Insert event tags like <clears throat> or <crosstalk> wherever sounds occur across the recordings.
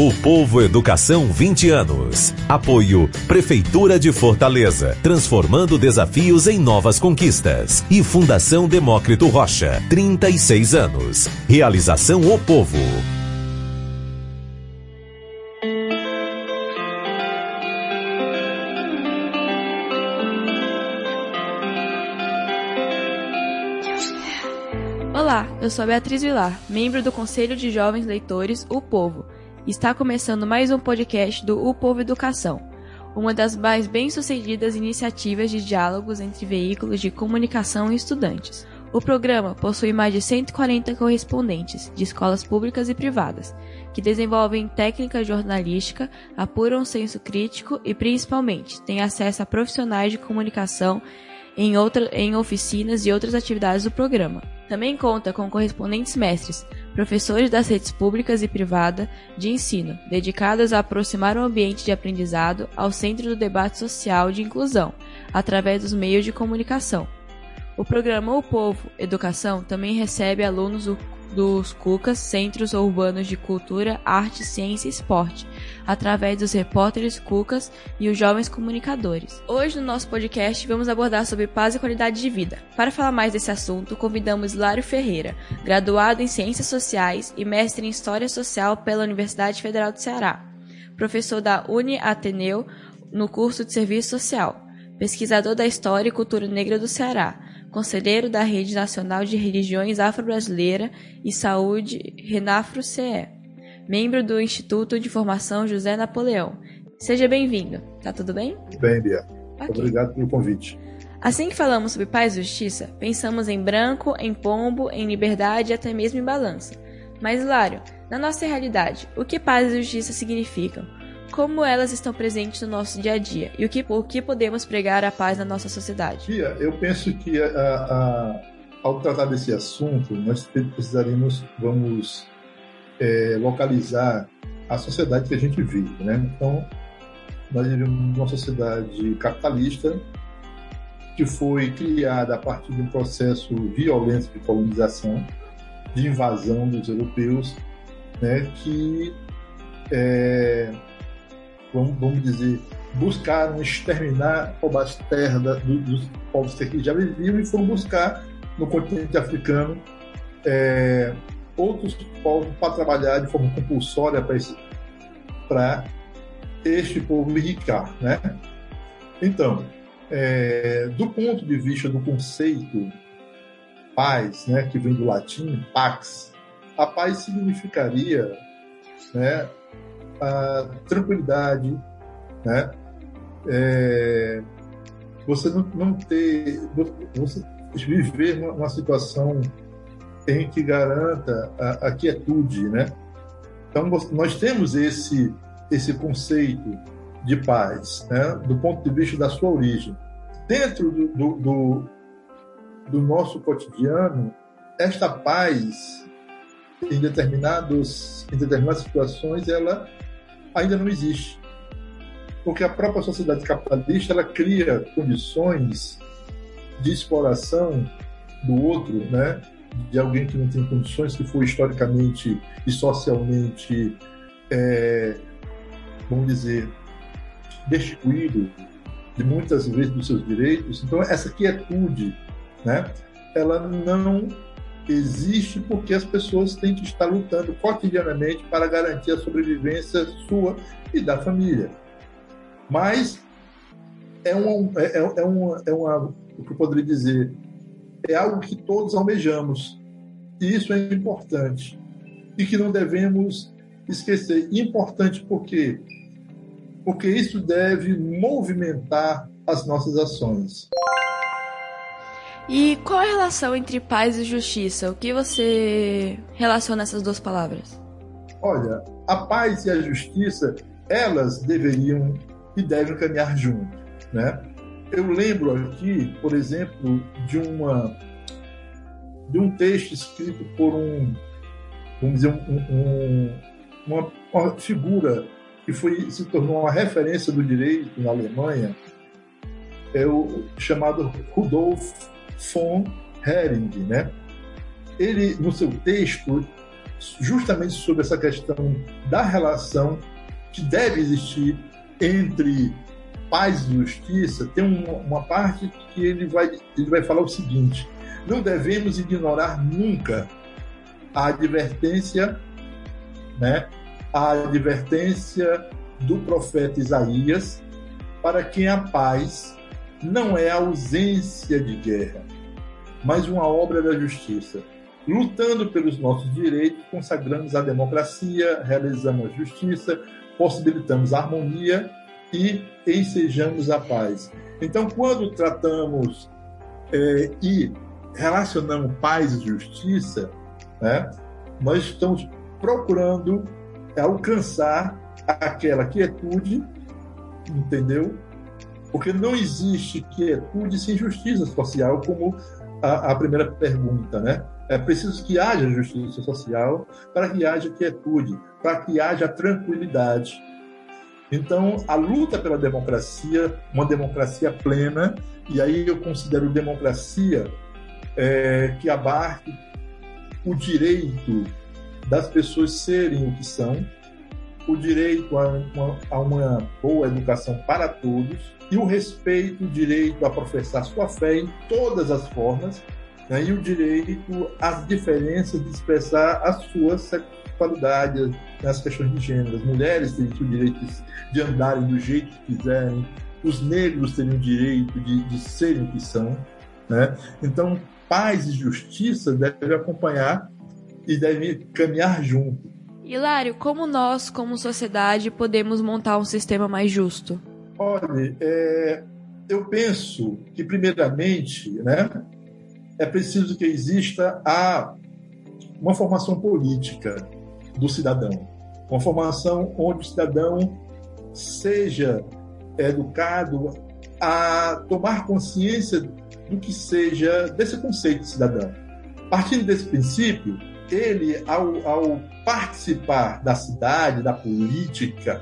O Povo Educação 20 anos. Apoio Prefeitura de Fortaleza, transformando desafios em novas conquistas. E Fundação Demócrito Rocha, 36 anos. Realização O Povo. Olá, eu sou Beatriz Vilar, membro do Conselho de Jovens Leitores, O Povo Está começando mais um podcast do O Povo Educação, uma das mais bem-sucedidas iniciativas de diálogos entre veículos de comunicação e estudantes. O programa possui mais de 140 correspondentes de escolas públicas e privadas, que desenvolvem técnica jornalística, apuram senso crítico e, principalmente, têm acesso a profissionais de comunicação em, outra, em oficinas e outras atividades do programa. Também conta com correspondentes mestres, professores das redes públicas e privada de ensino, dedicadas a aproximar o ambiente de aprendizado ao centro do debate social de inclusão, através dos meios de comunicação. O programa O Povo Educação também recebe alunos do dos CUCAS, Centros Urbanos de Cultura, Arte, Ciência e Esporte, através dos repórteres CUCAS e os jovens comunicadores. Hoje, no nosso podcast, vamos abordar sobre paz e qualidade de vida. Para falar mais desse assunto, convidamos Lário Ferreira, graduado em Ciências Sociais e mestre em História Social pela Universidade Federal do Ceará, professor da Uni Ateneu no curso de Serviço Social, pesquisador da História e Cultura Negra do Ceará, conselheiro da Rede Nacional de Religiões Afro-Brasileira e Saúde Renafro-CE, membro do Instituto de Formação José Napoleão. Seja bem-vindo. Tá tudo bem? Bem, Bia. Okay. Obrigado pelo convite. Assim que falamos sobre paz e justiça, pensamos em branco, em pombo, em liberdade e até mesmo em balança. Mas, Lário, na nossa realidade, o que paz e justiça significam? como elas estão presentes no nosso dia a dia e o que, o que podemos pregar a paz na nossa sociedade. Tia, eu penso que a, a, ao tratar desse assunto, nós precisaríamos, vamos é, localizar a sociedade que a gente vive, né? Então, nós vivemos numa sociedade capitalista que foi criada a partir de um processo violento de colonização, de invasão dos europeus, né? Que é, vamos, vamos dizer, buscaram exterminar as terras dos povos que já viviam e foram buscar no continente africano é, outros povos para trabalhar de forma compulsória para este povo enricar, né? Então, é, do ponto de vista do conceito paz, né, que vem do latim pax, a paz significaria, né, a tranquilidade, né? É, você não, não ter, você viver numa situação em que garanta a, a quietude, né? Então nós temos esse esse conceito de paz, né? Do ponto de vista da sua origem, dentro do, do, do, do nosso cotidiano, esta paz em determinados em determinadas situações ela ainda não existe. Porque a própria sociedade capitalista ela cria condições de exploração do outro, né? De alguém que não tem condições, que foi historicamente e socialmente, é, vamos dizer, destituído de muitas vezes dos seus direitos. Então, essa quietude, né, ela não existe porque as pessoas têm que estar lutando cotidianamente para garantir a sobrevivência sua e da família. Mas é um, é, é, uma, é uma, o que eu poderia dizer, é algo que todos almejamos. E isso é importante. E que não devemos esquecer. Importante por quê? Porque isso deve movimentar as nossas ações. E qual a relação entre paz e justiça? O que você relaciona essas duas palavras? Olha, a paz e a justiça, elas deveriam e devem caminhar junto, né? Eu lembro aqui, por exemplo, de uma de um texto escrito por um, vamos dizer, um, um, uma, figura que foi se tornou uma referência do direito na Alemanha, é o chamado Rudolf von Hering, né? Ele, no seu texto, justamente sobre essa questão da relação que deve existir entre paz e justiça, tem uma, uma parte que ele vai, ele vai falar o seguinte: não devemos ignorar nunca a advertência, né, a advertência do profeta Isaías para quem a paz não é a ausência de guerra, mas uma obra da justiça. Lutando pelos nossos direitos, consagramos a democracia, realizamos a justiça, possibilitamos a harmonia e ensejamos a paz. Então, quando tratamos é, e relacionamos paz e justiça, né, nós estamos procurando alcançar aquela quietude, entendeu? Porque não existe quietude sem justiça social, como a, a primeira pergunta, né? É preciso que haja justiça social para que haja quietude, para que haja tranquilidade. Então, a luta pela democracia, uma democracia plena, e aí eu considero democracia é, que abarque o direito das pessoas serem o que são, o direito a uma, a uma boa educação para todos e o respeito, o direito a professar sua fé em todas as formas né, e o direito às diferenças de expressar as suas sexualidades nas questões de gênero. As mulheres têm o direito de andarem do jeito que quiserem, os negros têm o direito de, de serem o que são. Né? Então, paz e justiça devem acompanhar e devem caminhar junto. Hilário, como nós, como sociedade, podemos montar um sistema mais justo? Olha, é, eu penso que, primeiramente, né, é preciso que exista a, uma formação política do cidadão. Uma formação onde o cidadão seja educado a tomar consciência do que seja desse conceito de cidadão. Partindo desse princípio, ele, ao, ao participar da cidade, da política,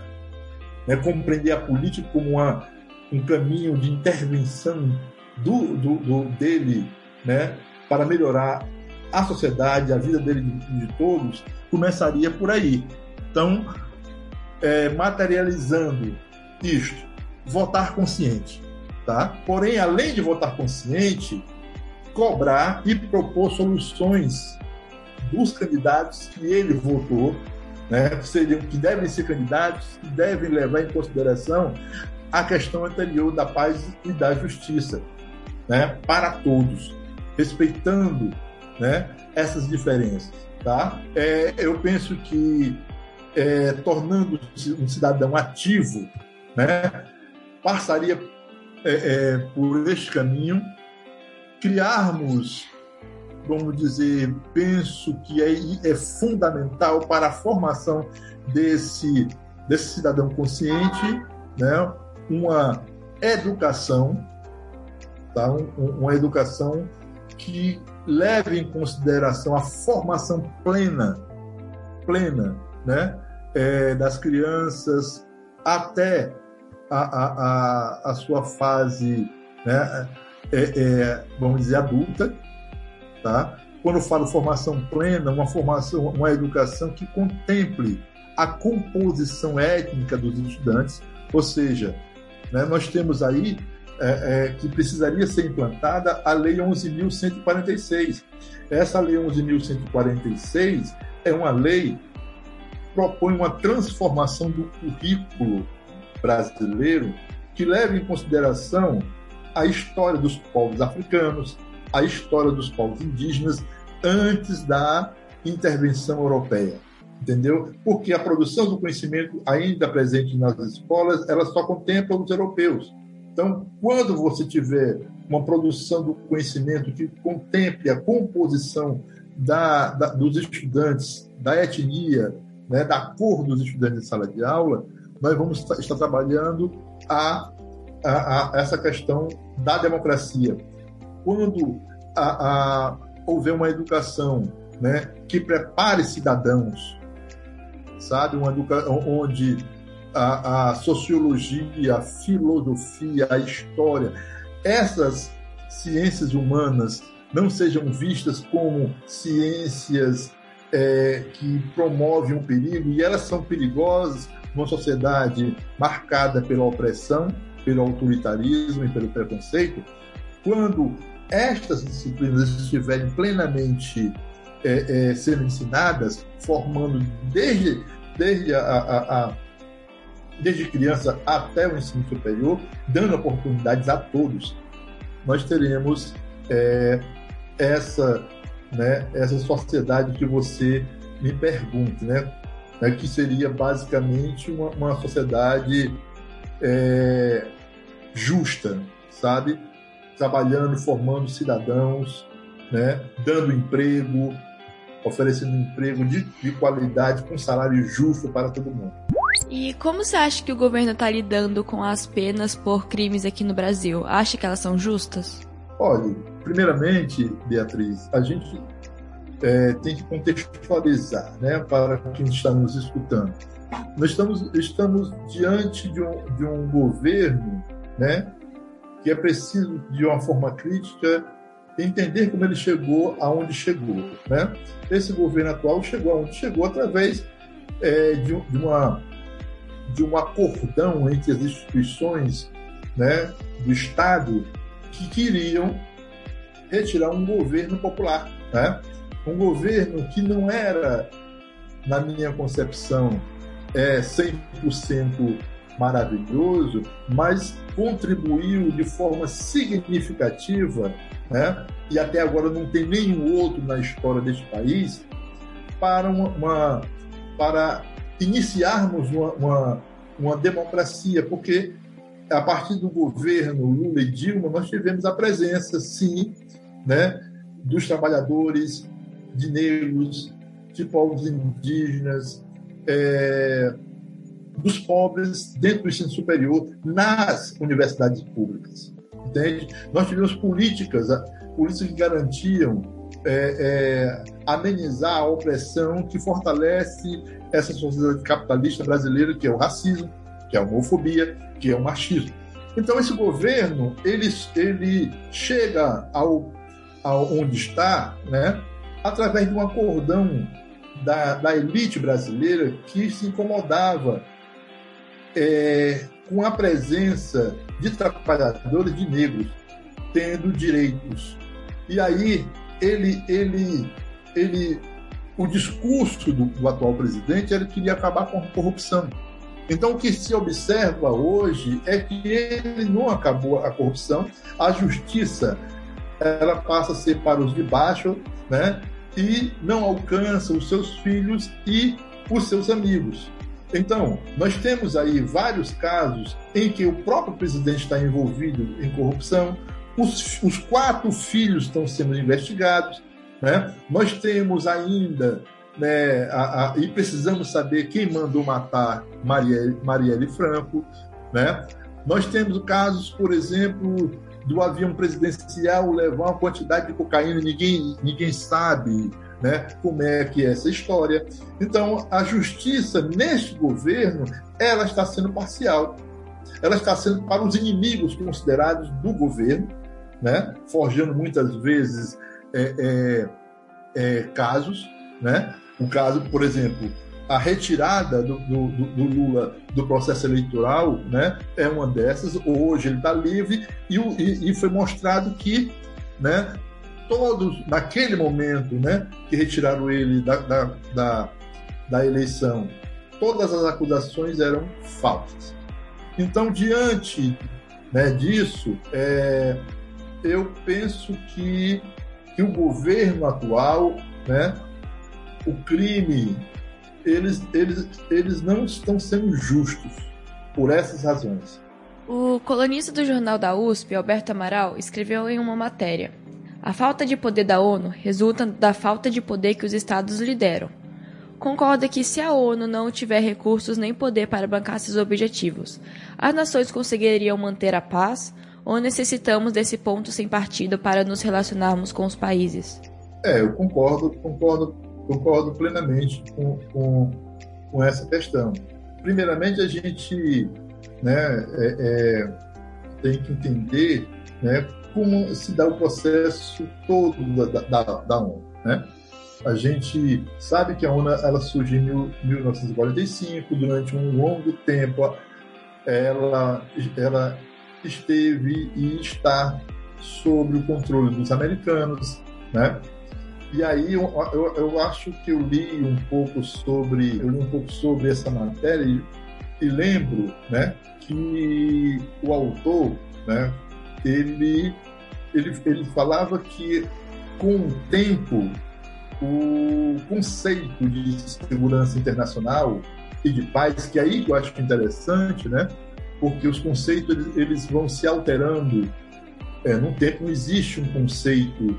né, compreender a política como uma, um caminho de intervenção do, do, do, dele né, para melhorar a sociedade, a vida dele de, de todos, começaria por aí. Então, é, materializando isto, votar consciente. Tá? Porém, além de votar consciente, cobrar e propor soluções dos candidatos que ele votou, né, seriam, que devem ser candidatos, que devem levar em consideração a questão anterior da paz e da justiça, né, para todos, respeitando né, essas diferenças. Tá? É, eu penso que é, tornando-se um cidadão ativo, né, passaria é, é por este caminho, criarmos vamos dizer, penso que é, é fundamental para a formação desse, desse cidadão consciente, né? uma educação, tá? Um, uma educação que leve em consideração a formação plena, plena, né? É, das crianças até a, a, a, a sua fase, né? É, é, vamos dizer, adulta, Tá? Quando eu falo formação plena, uma formação, uma educação que contemple a composição étnica dos estudantes, ou seja, né, nós temos aí é, é, que precisaria ser implantada a Lei 11.146. Essa Lei 11.146 é uma lei que propõe uma transformação do currículo brasileiro que leva em consideração a história dos povos africanos, a história dos povos indígenas antes da intervenção europeia, entendeu? Porque a produção do conhecimento ainda presente nas escolas, ela só contempla os europeus. Então, quando você tiver uma produção do conhecimento que contemple a composição da, da, dos estudantes, da etnia, né, da cor dos estudantes de sala de aula, nós vamos estar trabalhando a, a, a essa questão da democracia. Quando a, houver uma educação né, que prepare cidadãos, sabe, uma educação onde a, a sociologia, a filosofia, a história, essas ciências humanas não sejam vistas como ciências é, que promovem um perigo, e elas são perigosas numa sociedade marcada pela opressão, pelo autoritarismo e pelo preconceito, quando estas disciplinas estiverem plenamente é, é, sendo ensinadas, formando desde, desde a, a, a desde criança até o ensino superior, dando oportunidades a todos, nós teremos é, essa, né, essa sociedade que você me pergunta, né, né que seria basicamente uma, uma sociedade é, justa, sabe? Trabalhando, formando cidadãos, né, dando emprego, oferecendo emprego de, de qualidade com salário justo para todo mundo. E como você acha que o governo está lidando com as penas por crimes aqui no Brasil? Acha que elas são justas? Olha, primeiramente, Beatriz, a gente é, tem que contextualizar né, para quem está nos escutando. Nós estamos, estamos diante de um, de um governo né, que é preciso, de uma forma crítica, entender como ele chegou aonde chegou. Né? Esse governo atual chegou aonde chegou através é, de, de, uma, de um acordão entre as instituições né, do Estado que queriam retirar um governo popular. Né? Um governo que não era, na minha concepção, é 100% maravilhoso, mas contribuiu de forma significativa, né? e até agora não tem nenhum outro na história deste país, para, uma, para iniciarmos uma, uma, uma democracia, porque a partir do governo Lula e Dilma, nós tivemos a presença, sim, né, dos trabalhadores, de negros, de povos indígenas, é, dos pobres dentro do ensino superior nas universidades públicas. Entende? Nós tivemos políticas, políticas que garantiam é, é, amenizar a opressão que fortalece essa sociedade capitalista brasileira, que é o racismo, que é a homofobia, que é o machismo. Então, esse governo, ele, ele chega ao, ao onde está, né, através de um acordão da, da elite brasileira que se incomodava é, com a presença de trabalhadores de negros tendo direitos. E aí ele, ele, ele, o discurso do, do atual presidente era que queria acabar com a corrupção. Então, o que se observa hoje é que ele não acabou a corrupção, a justiça ela passa a ser para os de baixo, né? E não alcança os seus filhos e os seus amigos. Então, nós temos aí vários casos em que o próprio presidente está envolvido em corrupção, os, os quatro filhos estão sendo investigados, né? Nós temos ainda né, a, a, e precisamos saber quem mandou matar Marielle, Marielle Franco. Né? Nós temos casos, por exemplo, do avião presidencial levar uma quantidade de cocaína, ninguém, ninguém sabe né, como é que é essa história. Então, a justiça neste governo ela está sendo parcial. Ela está sendo para os inimigos considerados do governo, né, forjando muitas vezes é, é, é, casos, né, o caso, por exemplo, a retirada do, do, do, Lula do processo eleitoral né, é uma dessas. Hoje ele está livre e, e, e, foi mostrado que né, todos, naquele momento né, que retiraram ele da, da, da, da eleição, todas as acusações eram falsas. Então, diante né, disso, é, eu penso que, que o governo atual né, o crime, eles, eles, eles não estão sendo justos por essas razões. O colunista do jornal da USP, Alberto Amaral, escreveu em uma matéria: A falta de poder da ONU resulta da falta de poder que os estados lideram. Concorda que se a ONU não tiver recursos nem poder para bancar seus objetivos, as nações conseguiriam manter a paz ou necessitamos desse ponto sem partido para nos relacionarmos com os países? É, eu concordo, concordo concordo plenamente com, com, com essa questão. Primeiramente, a gente né, é, é, tem que entender né, como se dá o processo todo da, da, da ONU. Né? A gente sabe que a ONU ela surgiu em 1945, durante um longo tempo ela, ela esteve e está sob o controle dos americanos, né? E aí eu, eu, eu, acho que eu li um pouco sobre eu li um pouco sobre essa matéria e, e lembro, né, que o autor, né, ele ele, ele falava que com o tempo o conceito de segurança internacional e de paz, que aí eu acho interessante, né? Porque os conceitos eles, vão se alterando. É, no tempo não existe um conceito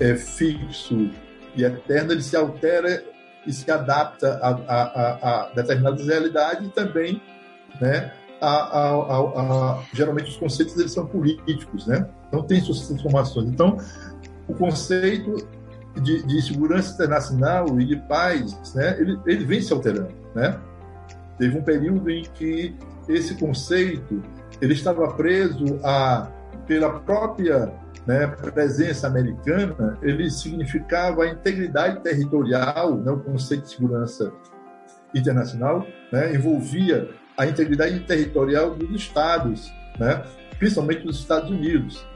é, fixo e eterno, ele se altera e se adapta a, a, a, determinadas realidades e também, né? A, geralmente os conceitos eles são políticos, né? Então tem suas transformações. Então o conceito de, de, segurança internacional e de paz, né, ele, ele vem se alterando, né? Teve um período em que esse conceito ele estava preso a pela própria né, presença americana, ele significava a integridade territorial, né, o conceito de segurança internacional, né, envolvia a integridade territorial dos estados, né, principalmente dos Estados Unidos.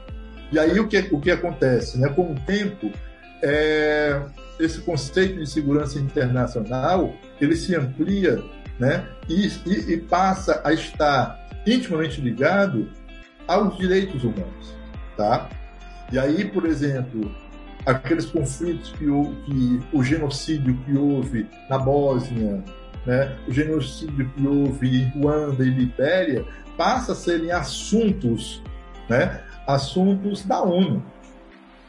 E aí o que, o que acontece? Né? Com o tempo, é, esse conceito de segurança internacional ele se amplia né? e, e, e passa a estar intimamente ligado aos direitos humanos. Tá? E aí, por exemplo, aqueles conflitos que, que o genocídio que houve na Bósnia, né? o genocídio que houve em Ruanda e Libéria, passa a serem assuntos né? assuntos da ONU,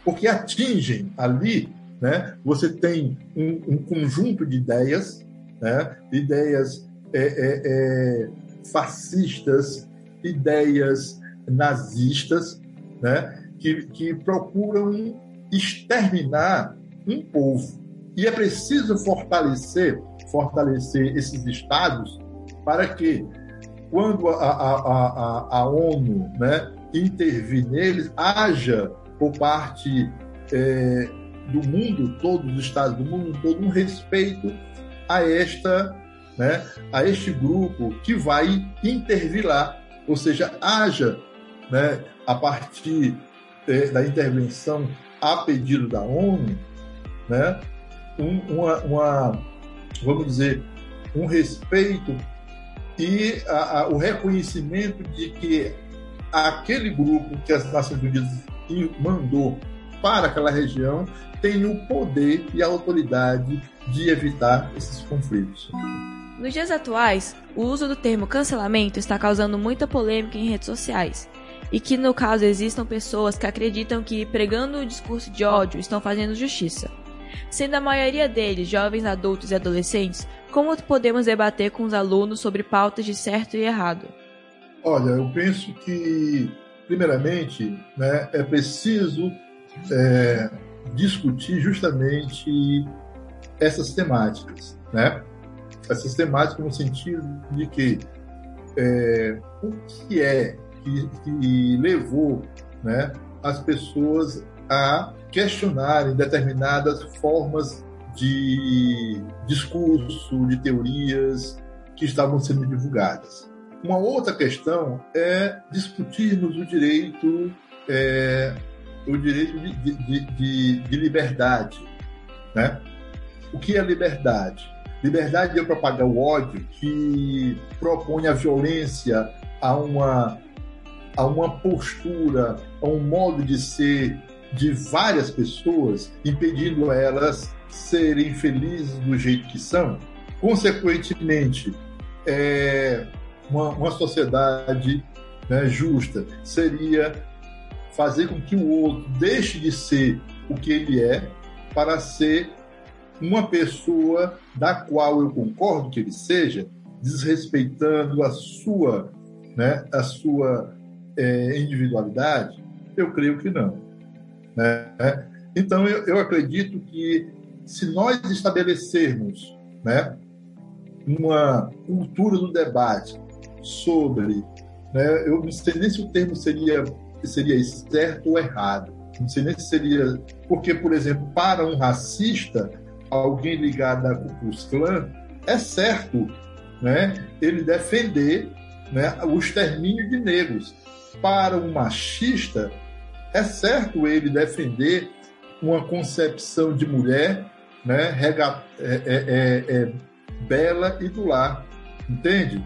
porque atingem ali, né? Você tem um, um conjunto de ideias, né? Ideias é, é, é, fascistas, ideias nazistas, né? Que, que procuram exterminar um povo e é preciso fortalecer fortalecer esses estados para que quando a, a, a, a ONU né, intervir neles, haja por parte é, do mundo todo, dos Estados do mundo todo, um respeito a esta, né, a este grupo que vai intervir lá, ou seja, haja, né, a partir é, da intervenção a pedido da ONU, né, um, uma, uma, vamos dizer, um respeito e a, a, o reconhecimento de que aquele grupo que as Nações Unidas mandou para aquela região tem o poder e a autoridade de evitar esses conflitos. Nos dias atuais, o uso do termo cancelamento está causando muita polêmica em redes sociais. E que, no caso, existam pessoas que acreditam que, pregando o discurso de ódio, estão fazendo justiça. Sendo a maioria deles jovens adultos e adolescentes, como podemos debater com os alunos sobre pautas de certo e errado? Olha, eu penso que, primeiramente, né, é preciso é, discutir justamente essas temáticas, né? Essas temáticas no sentido de que é, o que é que, que levou né, as pessoas a questionarem determinadas formas de discurso, de teorias que estavam sendo divulgadas. Uma outra questão é discutirmos o direito, é, o direito de, de, de, de, liberdade. Né? O que é liberdade? Liberdade é propagar o ódio que propõe a violência a uma, a uma postura, a um modo de ser de várias pessoas, impedindo elas serem felizes do jeito que são. Consequentemente, é, uma, uma sociedade né, justa seria fazer com que o outro deixe de ser o que ele é para ser uma pessoa da qual eu concordo que ele seja, desrespeitando a sua, né, a sua é, individualidade? Eu creio que não. Né? Então, eu, eu acredito que se nós estabelecermos né, uma cultura do debate sobre, né, eu não sei nem se o termo seria seria certo ou errado, não sei nem se seria porque, por exemplo, para um racista alguém ligado a Ku Klan, é certo né, ele defender né, o extermínio de negros. Para um machista, é certo ele defender uma concepção de mulher né, rega, é, é, é, é, bela e do lar, entende?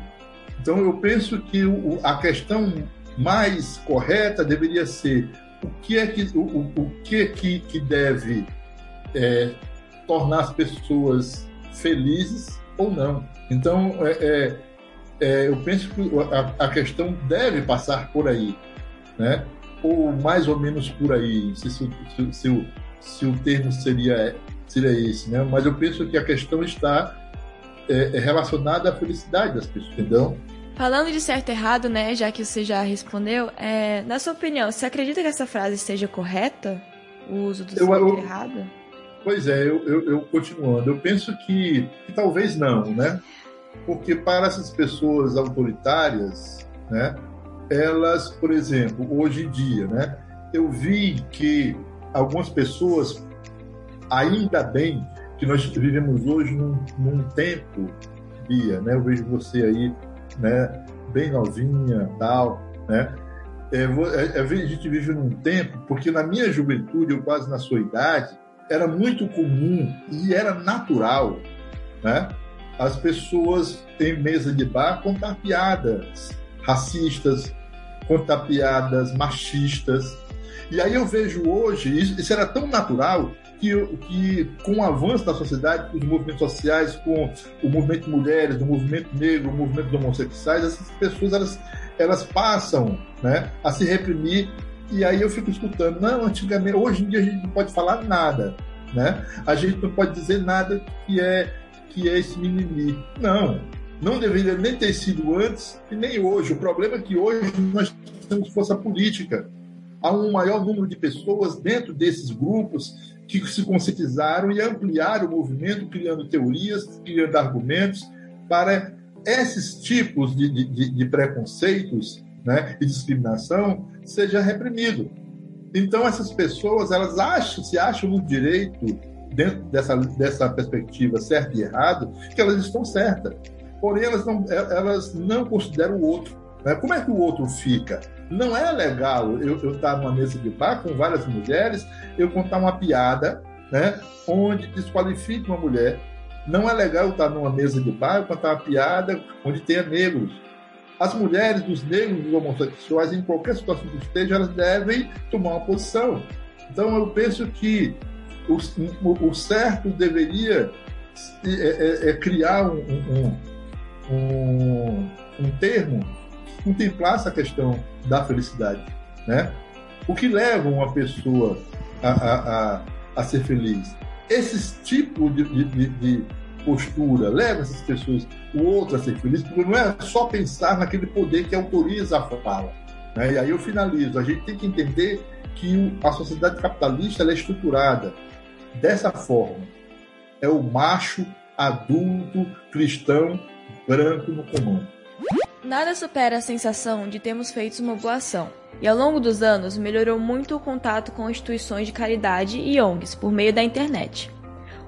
Então eu penso que o, a questão mais correta deveria ser o que é que o, o que, é que, que deve é, tornar as pessoas felizes ou não. Então, é, é, é, eu penso que a, a, questão deve passar por aí, né? ou mais ou menos por aí. Sei se, se, se, o, se o termo seria, seria esse, né? mas eu penso que a questão está é, relacionada à felicidade das pessoas, entendeu? Falando de certo e errado, né, já que você já respondeu, é, na sua opinião, você acredita que essa frase esteja correta? O uso do eu, certo eu, e errado? Pois é, eu, eu, eu, continuando, eu penso que, que talvez não, né? Porque para essas pessoas autoritárias, né, elas, por exemplo, hoje em dia, né, eu vi que algumas pessoas, ainda bem que nós vivemos hoje num, num tempo, Bia, né, eu vejo você aí, né, bem novinha, tal, né, é, é, a gente vive num tempo, porque na minha juventude, eu quase na sua idade, era muito comum e era natural, né? As pessoas em mesa de bar contar piadas racistas, contar piadas machistas. E aí eu vejo hoje, isso, isso era tão natural que, que, com o avanço da sociedade, com os movimentos sociais, com o movimento de mulheres, o movimento negro, o movimento de homossexuais, essas pessoas elas, elas passam né, a se reprimir e aí eu fico escutando, não, antigamente, hoje em dia a gente não pode falar nada, né? A gente não pode dizer nada que é que é esse mimimi. Não, não deveria nem ter sido antes e nem hoje. O problema é que hoje nós temos força política. Há um maior número de pessoas dentro desses grupos que se conscientizaram e ampliaram o movimento, criando teorias, criando argumentos para esses tipos de, de, de preconceitos né, e discriminação seja reprimido. Então essas pessoas elas acham, se acham no direito dentro dessa, dessa perspectiva certo e errado que elas estão certas. Porém elas não, elas não consideram o outro. Né? Como é que o outro fica? Não é legal eu, estar numa mesa de bar com várias mulheres, eu contar uma piada, né, onde desqualifique uma mulher. Não é legal eu estar numa mesa de bar, eu contar uma piada onde tenha negros as mulheres, os negros, os homossexuais, em qualquer situação que esteja, elas devem tomar uma posição. Então, eu penso que o, o, o certo deveria é, é, é criar um, um, um, um, termo que contemplasse a questão da felicidade. Né? O que leva uma pessoa a, a, a, a ser feliz? Esses tipos de, de, de postura, leva essas pessoas, o outro a ser feliz, porque não é só pensar naquele poder que autoriza a fala. Né? E aí eu finalizo. A gente tem que entender que a sociedade capitalista é estruturada dessa forma. É o macho adulto cristão branco no comando. Nada supera a sensação de termos feito uma boação. E ao longo dos anos melhorou muito o contato com instituições de caridade e ONGs por meio da internet.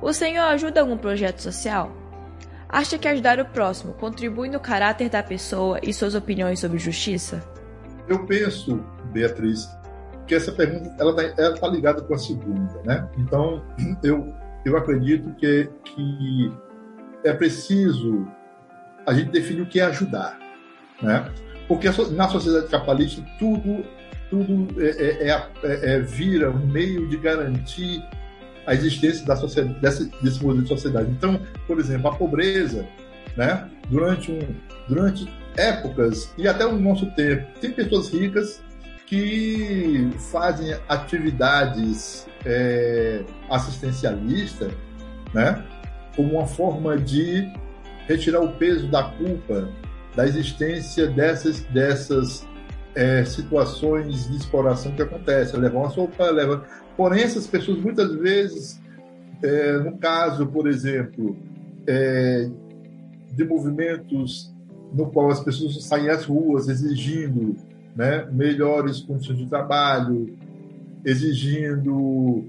O Senhor ajuda algum projeto social? Acha que ajudar o próximo contribui no caráter da pessoa e suas opiniões sobre justiça? Eu penso, Beatriz, que essa pergunta ela está tá ligada com a segunda, né? Então, <clears throat> eu, eu acredito que, que é preciso a gente definir o que é ajudar, né? Porque na sociedade capitalista tudo tudo é, é, é, é vira um meio de garantir a existência da sociedade, desse, desse modelo de sociedade. Então, por exemplo, a pobreza, né, durante, um, durante épocas e até o nosso tempo, tem pessoas ricas que fazem atividades é, assistencialistas, né, como uma forma de retirar o peso da culpa da existência dessas, dessas é, situações de exploração que acontecem. Levam a sopa, levam Porém, essas pessoas muitas vezes, é, no caso, por exemplo, é, de movimentos no qual as pessoas saem às ruas exigindo né, melhores condições de trabalho, exigindo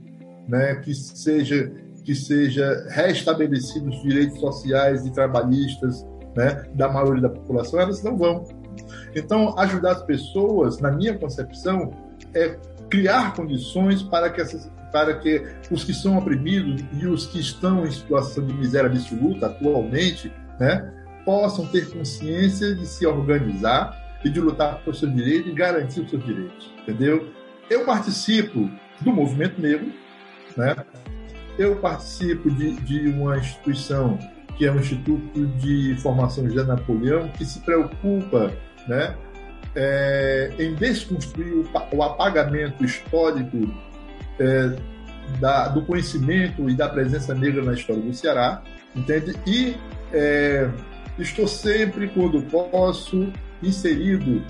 né, que seja que seja restabelecidos os direitos sociais e trabalhistas né, da maioria da população, elas não vão. Então, ajudar as pessoas, na minha concepção, é criar condições para que, essas, para que os que são oprimidos e os que estão em situação de miséria absoluta atualmente, né, possam ter consciência de se organizar e de lutar por seus direitos e garantir os seus direitos, entendeu? Eu participo do movimento negro, né? Eu participo de, de uma instituição que é o Instituto de Formação José Napoleão, que se preocupa né, é, em desconstruir o, o apagamento histórico é, da, do conhecimento e da presença negra na história do Ceará, entende? E é, estou sempre, quando posso, inserido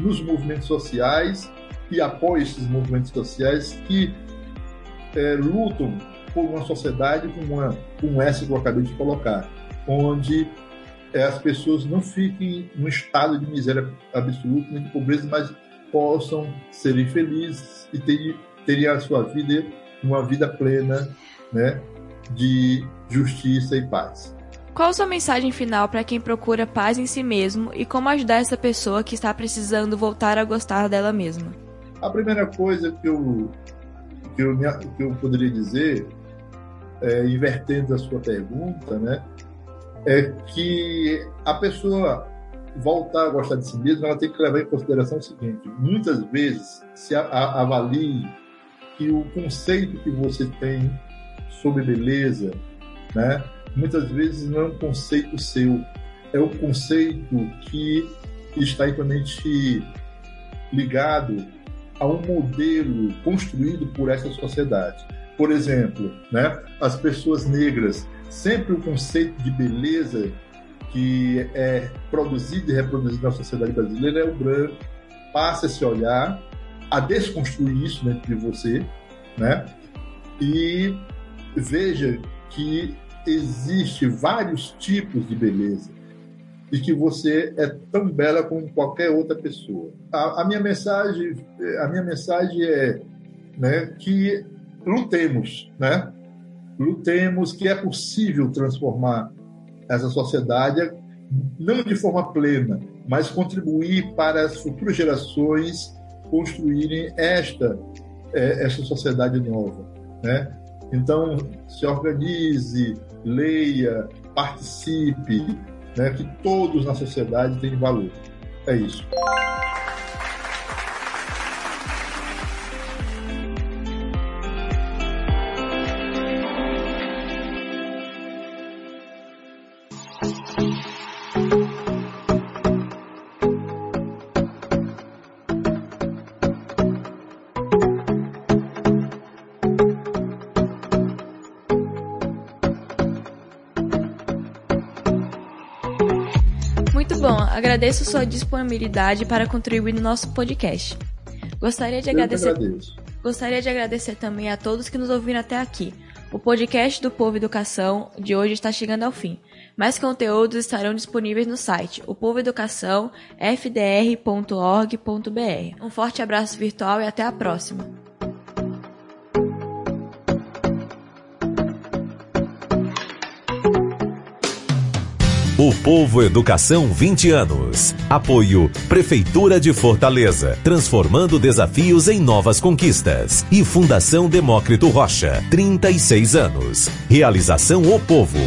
nos movimentos sociais e apoio esses movimentos sociais que é, lutam por uma sociedade como, uma, como essa que eu acabei de colocar, onde é, as pessoas não fiquem num estado de miséria absoluta, nem de pobreza, mas possam serem felizes e terem, terem a sua vida uma vida plena, né, de justiça e paz. Qual a sua mensagem final para quem procura paz em si mesmo e como ajudar essa pessoa que está precisando voltar a gostar dela mesma? A primeira coisa que eu, que eu, que eu poderia dizer, é, invertendo a sua pergunta, né, é que a pessoa voltar a gostar de si mesma, ela tem que levar em consideração o seguinte: muitas vezes se avalie que o conceito que você tem sobre beleza, né, muitas vezes não é um conceito seu, é um conceito que está intimamente ligado a um modelo construído por essa sociedade. Por exemplo, né, as pessoas negras, sempre o conceito de beleza que é produzido e reproduzido na sociedade brasileira é o branco. Passa a se olhar, a desconstruir isso dentro de você, né? E veja que existe vários tipos de beleza e que você é tão bela como qualquer outra pessoa. A, a minha mensagem, a minha mensagem é, né, que lutemos, né? Lutemos que é possível transformar essa sociedade não de forma plena, mas contribuir para as futuras gerações construírem esta é, esta sociedade nova, né? Então, se organize, leia, participe, né? que todos na sociedade têm valor. É isso. Agradeço sua disponibilidade para contribuir no nosso podcast. Gostaria de agradecer. Gostaria de agradecer também a todos que nos ouviram até aqui. O podcast do Povo Educação de hoje está chegando ao fim. Mais conteúdos estarão disponíveis no site opovoeducação.fdr.org.br. Um forte abraço virtual e até a próxima. O Povo Educação 20 anos. Apoio Prefeitura de Fortaleza, transformando desafios em novas conquistas. E Fundação Demócrito Rocha, 36 anos. Realização O Povo.